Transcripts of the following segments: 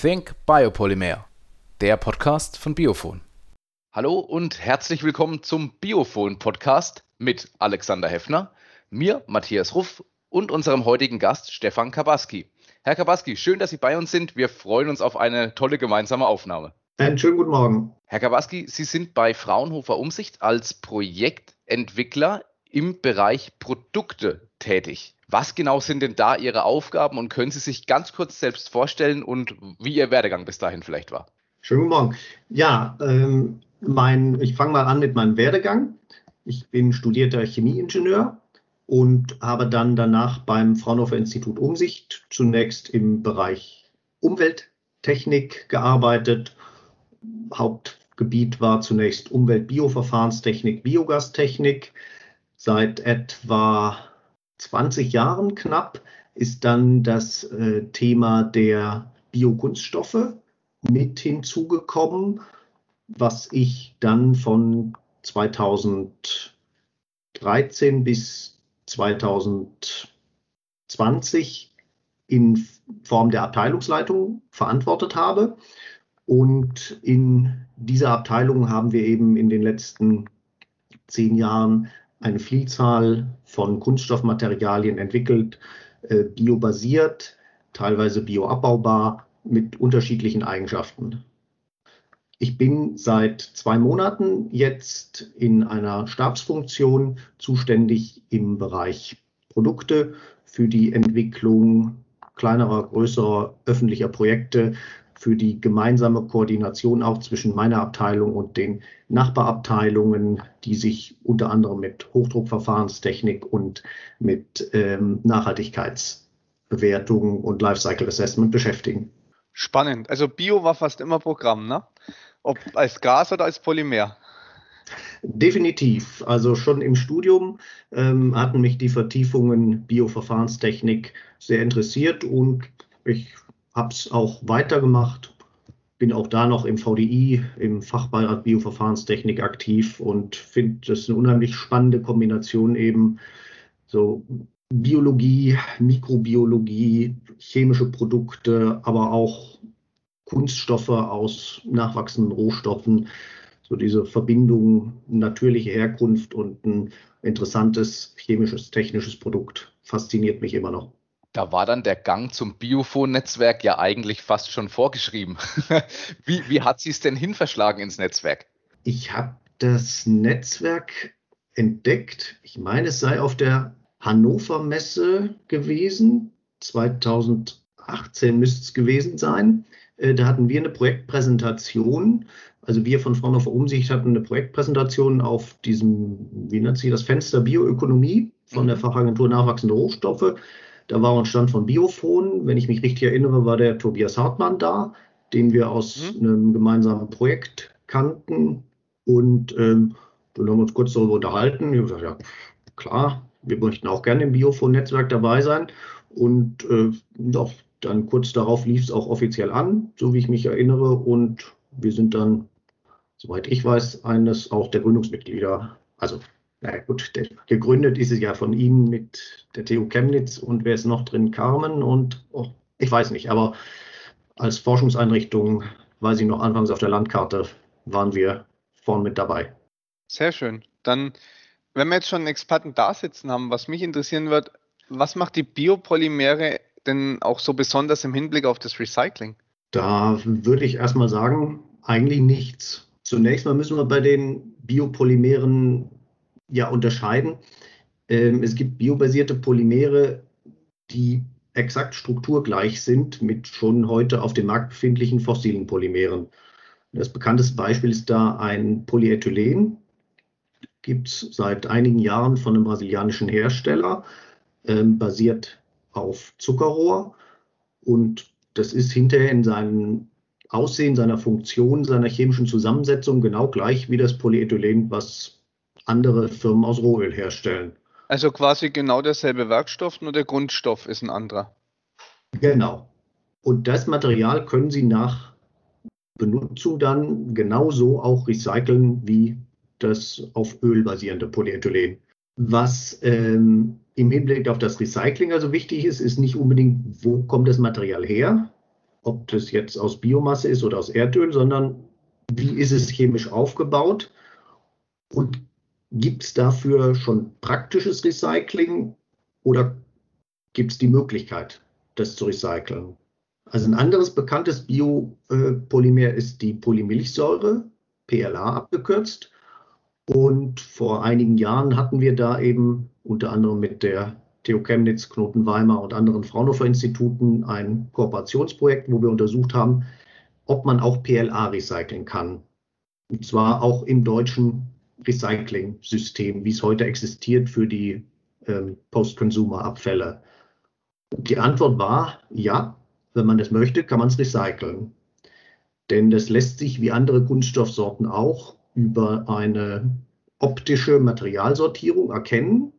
Think Biopolymer, der Podcast von Biophon. Hallo und herzlich willkommen zum Biophon Podcast mit Alexander Heffner, mir Matthias Ruff und unserem heutigen Gast Stefan Kabaski. Herr Kabaski, schön, dass Sie bei uns sind. Wir freuen uns auf eine tolle gemeinsame Aufnahme. Einen schönen guten Morgen. Herr Kabaski, Sie sind bei Fraunhofer Umsicht als Projektentwickler im Bereich Produkte tätig. Was genau sind denn da Ihre Aufgaben und können Sie sich ganz kurz selbst vorstellen und wie Ihr Werdegang bis dahin vielleicht war? Schönen guten Morgen. Ja, ähm, mein, ich fange mal an mit meinem Werdegang. Ich bin studierter Chemieingenieur und habe dann danach beim Fraunhofer Institut Umsicht zunächst im Bereich Umwelttechnik gearbeitet. Hauptgebiet war zunächst Umwelt-Bioverfahrenstechnik, Biogastechnik. Seit etwa 20 Jahren knapp ist dann das äh, Thema der Biokunststoffe mit hinzugekommen, was ich dann von 2013 bis 2020 in Form der Abteilungsleitung verantwortet habe. Und in dieser Abteilung haben wir eben in den letzten zehn Jahren eine Vielzahl von Kunststoffmaterialien entwickelt, äh, biobasiert, teilweise bioabbaubar, mit unterschiedlichen Eigenschaften. Ich bin seit zwei Monaten jetzt in einer Stabsfunktion zuständig im Bereich Produkte für die Entwicklung kleinerer, größerer öffentlicher Projekte für die gemeinsame Koordination auch zwischen meiner Abteilung und den Nachbarabteilungen, die sich unter anderem mit Hochdruckverfahrenstechnik und mit ähm, Nachhaltigkeitsbewertung und Lifecycle Assessment beschäftigen. Spannend. Also Bio war fast immer Programm, ne? Ob als Gas oder als Polymer? Definitiv. Also schon im Studium ähm, hatten mich die Vertiefungen Bioverfahrenstechnik sehr interessiert und ich habe es auch weitergemacht, bin auch da noch im VDI, im Fachbeirat Bioverfahrenstechnik aktiv und finde das eine unheimlich spannende Kombination eben so Biologie, Mikrobiologie, chemische Produkte, aber auch Kunststoffe aus nachwachsenden Rohstoffen. So diese Verbindung, natürliche Herkunft und ein interessantes chemisches, technisches Produkt fasziniert mich immer noch. Da war dann der Gang zum Biophon-Netzwerk ja eigentlich fast schon vorgeschrieben. wie, wie hat sie es denn hinverschlagen ins Netzwerk? Ich habe das Netzwerk entdeckt. Ich meine, es sei auf der Hannover Messe gewesen. 2018 müsste es gewesen sein. Äh, da hatten wir eine Projektpräsentation. Also wir von Fraunhofer Umsicht hatten eine Projektpräsentation auf diesem, wie nennt sich das, Fenster Bioökonomie von der mhm. Fachagentur Nachwachsende Rohstoffe. Da war ein Stand von Biophon. Wenn ich mich richtig erinnere, war der Tobias Hartmann da, den wir aus mhm. einem gemeinsamen Projekt kannten. Und ähm, dann haben wir uns kurz darüber unterhalten. Ich habe gesagt, ja, klar, wir möchten auch gerne im Biophon-Netzwerk dabei sein. Und äh, doch, dann kurz darauf lief es auch offiziell an, so wie ich mich erinnere. Und wir sind dann, soweit ich weiß, eines auch der Gründungsmitglieder, also na gut, der, gegründet ist es ja von ihm mit der TU Chemnitz und wer ist noch drin? Carmen und oh, ich weiß nicht, aber als Forschungseinrichtung weiß ich noch anfangs auf der Landkarte waren wir vorn mit dabei. Sehr schön. Dann, wenn wir jetzt schon einen Experten da sitzen haben, was mich interessieren wird, was macht die Biopolymere denn auch so besonders im Hinblick auf das Recycling? Da würde ich erstmal sagen, eigentlich nichts. Zunächst mal müssen wir bei den Biopolymeren ja unterscheiden. Ähm, es gibt biobasierte Polymere, die exakt strukturgleich sind mit schon heute auf dem Markt befindlichen fossilen Polymeren. Das bekannteste Beispiel ist da ein Polyethylen. Gibt es seit einigen Jahren von einem brasilianischen Hersteller, ähm, basiert auf Zuckerrohr. Und das ist hinterher in seinem Aussehen, seiner Funktion, seiner chemischen Zusammensetzung genau gleich wie das Polyethylen, was andere Firmen aus Rohöl herstellen. Also quasi genau derselbe Werkstoff, nur der Grundstoff ist ein anderer. Genau. Und das Material können Sie nach Benutzung dann genauso auch recyceln wie das auf Öl basierende Polyethylen. Was ähm, im Hinblick auf das Recycling also wichtig ist, ist nicht unbedingt, wo kommt das Material her, ob das jetzt aus Biomasse ist oder aus Erdöl, sondern wie ist es chemisch aufgebaut und gibt es dafür schon praktisches Recycling oder gibt es die Möglichkeit, das zu recyceln? Also ein anderes bekanntes Biopolymer ist die Polymilchsäure, PLA abgekürzt. Und vor einigen Jahren hatten wir da eben unter anderem mit der TU Chemnitz, Knoten Weimar und anderen Fraunhofer Instituten ein Kooperationsprojekt, wo wir untersucht haben, ob man auch PLA recyceln kann. Und zwar auch im deutschen Recycling-System, wie es heute existiert für die ähm, Post-Consumer-Abfälle. Die Antwort war, ja, wenn man das möchte, kann man es recyceln. Denn das lässt sich wie andere Kunststoffsorten auch über eine optische Materialsortierung erkennen.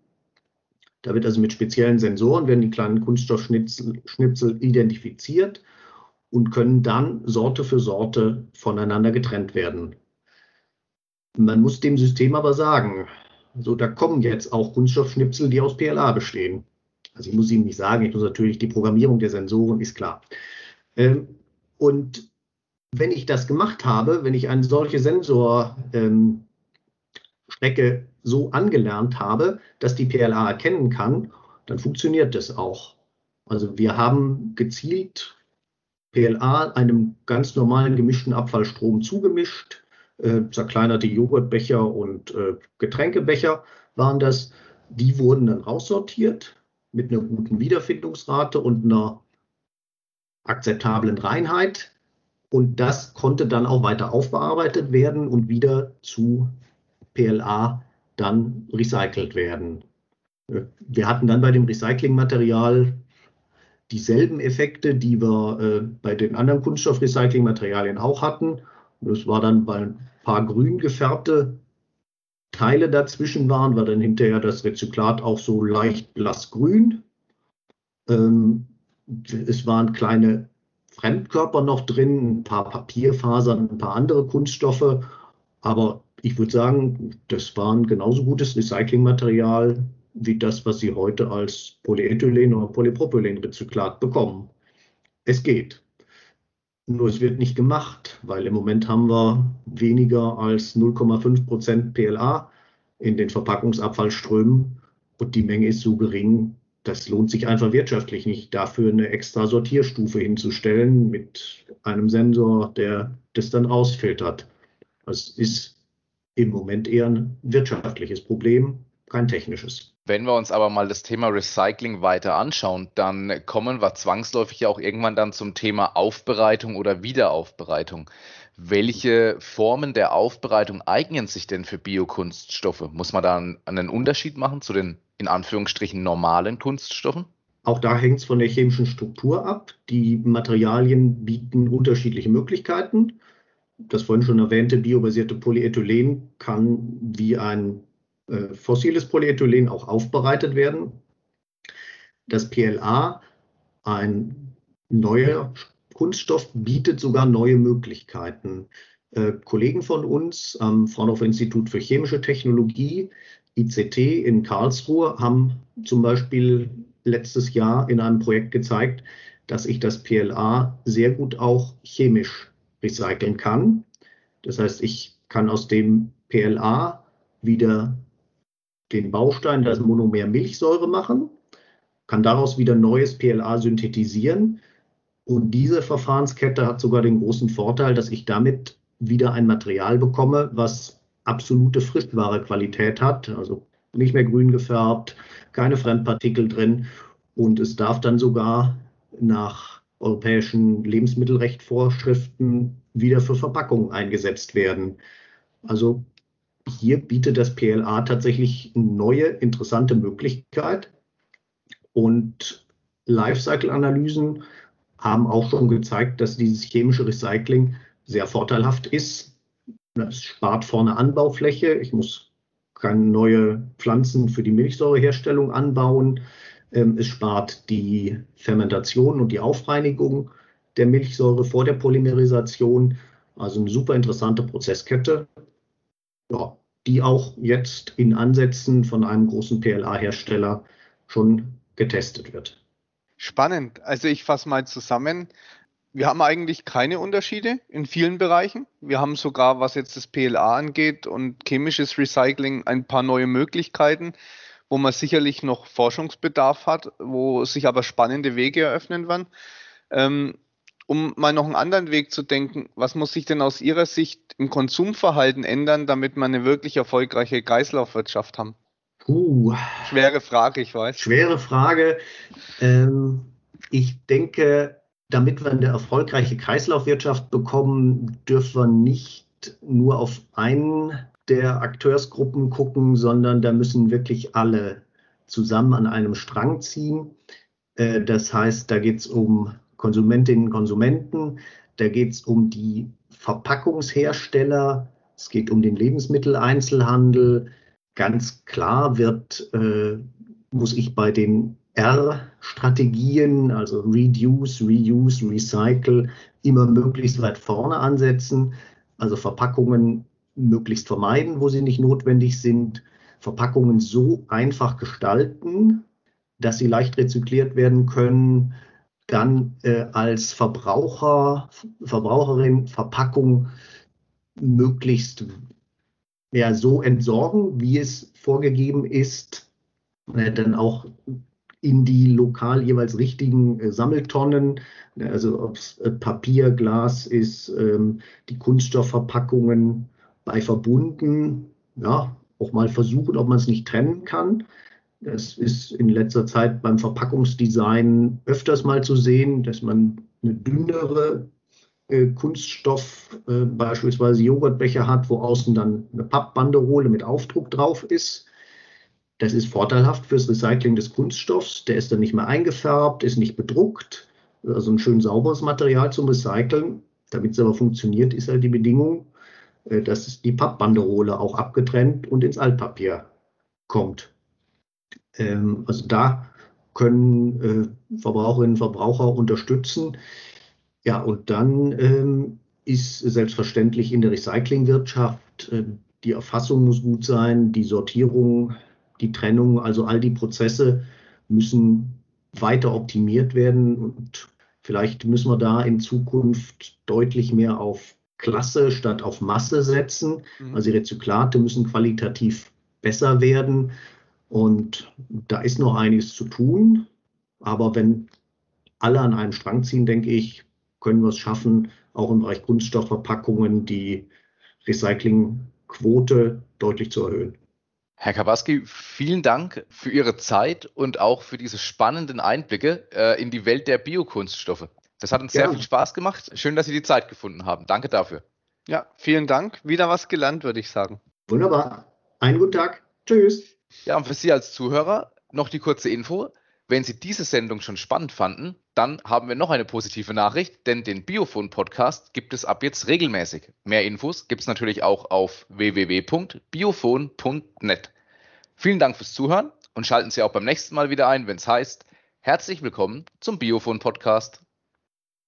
Da wird also mit speziellen Sensoren werden die kleinen Kunststoffschnipsel identifiziert und können dann Sorte für Sorte voneinander getrennt werden. Man muss dem System aber sagen, also da kommen jetzt auch Kunststoffschnipsel, die aus PLA bestehen. Also ich muss Ihnen nicht sagen, ich muss natürlich die Programmierung der Sensoren ist klar. Ähm, und wenn ich das gemacht habe, wenn ich eine solche Sensorstrecke ähm, so angelernt habe, dass die PLA erkennen kann, dann funktioniert das auch. Also wir haben gezielt PLA einem ganz normalen gemischten Abfallstrom zugemischt. Äh, zerkleinerte Joghurtbecher und äh, Getränkebecher waren das. Die wurden dann aussortiert mit einer guten Wiederfindungsrate und einer akzeptablen Reinheit. Und das konnte dann auch weiter aufbearbeitet werden und wieder zu PLA dann recycelt werden. Wir hatten dann bei dem Recyclingmaterial dieselben Effekte, die wir äh, bei den anderen Kunststoffrecyclingmaterialien auch hatten. Das war dann, weil ein paar grün gefärbte Teile dazwischen waren, war dann hinterher das Rezyklat auch so leicht blassgrün. Ähm, es waren kleine Fremdkörper noch drin, ein paar Papierfasern, ein paar andere Kunststoffe. Aber ich würde sagen, das war ein genauso gutes Recyclingmaterial wie das, was Sie heute als Polyethylen oder Polypropylenrezyklat bekommen. Es geht. Nur es wird nicht gemacht, weil im Moment haben wir weniger als 0,5 Prozent PLA in den Verpackungsabfallströmen und die Menge ist so gering, das lohnt sich einfach wirtschaftlich nicht, dafür eine extra Sortierstufe hinzustellen mit einem Sensor, der das dann rausfiltert. Das ist im Moment eher ein wirtschaftliches Problem, kein technisches. Wenn wir uns aber mal das Thema Recycling weiter anschauen, dann kommen wir zwangsläufig auch irgendwann dann zum Thema Aufbereitung oder Wiederaufbereitung. Welche Formen der Aufbereitung eignen sich denn für Biokunststoffe? Muss man da einen Unterschied machen zu den in Anführungsstrichen normalen Kunststoffen? Auch da hängt es von der chemischen Struktur ab. Die Materialien bieten unterschiedliche Möglichkeiten. Das vorhin schon erwähnte biobasierte Polyethylen kann wie ein äh, fossiles Polyethylen auch aufbereitet werden. Das PLA, ein neuer Kunststoff, bietet sogar neue Möglichkeiten. Äh, Kollegen von uns am Fraunhofer Institut für Chemische Technologie, ICT in Karlsruhe, haben zum Beispiel letztes Jahr in einem Projekt gezeigt, dass ich das PLA sehr gut auch chemisch recyceln kann. Das heißt, ich kann aus dem PLA wieder den Baustein, das Monomer Milchsäure machen, kann daraus wieder neues PLA synthetisieren. Und diese Verfahrenskette hat sogar den großen Vorteil, dass ich damit wieder ein Material bekomme, was absolute Frischware-Qualität hat, also nicht mehr grün gefärbt, keine Fremdpartikel drin. Und es darf dann sogar nach europäischen Lebensmittelrechtvorschriften wieder für Verpackungen eingesetzt werden. Also hier bietet das PLA tatsächlich neue, interessante Möglichkeit. Und Lifecycle-Analysen haben auch schon gezeigt, dass dieses chemische Recycling sehr vorteilhaft ist. Es spart vorne Anbaufläche. Ich muss keine neue Pflanzen für die Milchsäureherstellung anbauen. Ähm, es spart die Fermentation und die Aufreinigung der Milchsäure vor der Polymerisation. Also eine super interessante Prozesskette ja, die auch jetzt in Ansätzen von einem großen PLA-Hersteller schon getestet wird. Spannend. Also ich fasse mal zusammen. wir haben eigentlich keine Unterschiede in vielen Bereichen. Wir haben sogar, was jetzt das PLA angeht und chemisches Recycling, ein paar neue Möglichkeiten, wo man sicherlich noch Forschungsbedarf hat, wo sich aber spannende Wege eröffnen werden. Ähm, um mal noch einen anderen Weg zu denken, was muss sich denn aus Ihrer Sicht im Konsumverhalten ändern, damit wir eine wirklich erfolgreiche Kreislaufwirtschaft haben? Uh, schwere Frage, ich weiß. Schwere Frage. Ähm, ich denke, damit wir eine erfolgreiche Kreislaufwirtschaft bekommen, dürfen wir nicht nur auf einen der Akteursgruppen gucken, sondern da müssen wirklich alle zusammen an einem Strang ziehen. Äh, das heißt, da geht es um Konsumentinnen und Konsumenten, da geht es um die Verpackungshersteller, es geht um den Lebensmitteleinzelhandel. Ganz klar wird, äh, muss ich bei den R-Strategien, also Reduce, Reuse, Recycle, immer möglichst weit vorne ansetzen. Also Verpackungen möglichst vermeiden, wo sie nicht notwendig sind. Verpackungen so einfach gestalten, dass sie leicht rezykliert werden können. Dann äh, als Verbraucher, Verbraucherin Verpackung möglichst ja, so entsorgen, wie es vorgegeben ist. Äh, dann auch in die lokal jeweils richtigen äh, Sammeltonnen, also ob es äh, Papier, Glas ist, ähm, die Kunststoffverpackungen bei verbunden, ja, auch mal versuchen, ob man es nicht trennen kann. Das ist in letzter Zeit beim Verpackungsdesign öfters mal zu sehen, dass man eine dünnere äh, Kunststoff, äh, beispielsweise Joghurtbecher hat, wo außen dann eine Pappbanderole mit Aufdruck drauf ist. Das ist vorteilhaft fürs Recycling des Kunststoffs. Der ist dann nicht mehr eingefärbt, ist nicht bedruckt. Also ein schön sauberes Material zum Recyceln. Damit es aber funktioniert, ist halt die Bedingung, äh, dass die Pappbanderole auch abgetrennt und ins Altpapier kommt. Ähm, also da können äh, Verbraucherinnen und Verbraucher unterstützen. Ja, und dann ähm, ist selbstverständlich in der Recyclingwirtschaft äh, die Erfassung muss gut sein, die Sortierung die Trennung, also all die Prozesse müssen weiter optimiert werden und vielleicht müssen wir da in Zukunft deutlich mehr auf Klasse statt auf Masse setzen. Mhm. Also die Rezyklate müssen qualitativ besser werden und da ist noch einiges zu tun. Aber wenn alle an einem Strang ziehen, denke ich, können wir es schaffen, auch im Bereich Kunststoffverpackungen die Recyclingquote deutlich zu erhöhen. Herr Kabaski, vielen Dank für Ihre Zeit und auch für diese spannenden Einblicke äh, in die Welt der Biokunststoffe. Das hat uns ja. sehr viel Spaß gemacht. Schön, dass Sie die Zeit gefunden haben. Danke dafür. Ja, vielen Dank. Wieder was gelernt, würde ich sagen. Wunderbar. Einen guten Tag. Tschüss. Ja, und für Sie als Zuhörer noch die kurze Info. Wenn Sie diese Sendung schon spannend fanden, dann haben wir noch eine positive Nachricht, denn den Biophon Podcast gibt es ab jetzt regelmäßig. Mehr Infos gibt es natürlich auch auf www.biophon.net. Vielen Dank fürs Zuhören und schalten Sie auch beim nächsten Mal wieder ein, wenn es heißt, herzlich willkommen zum Biophon Podcast.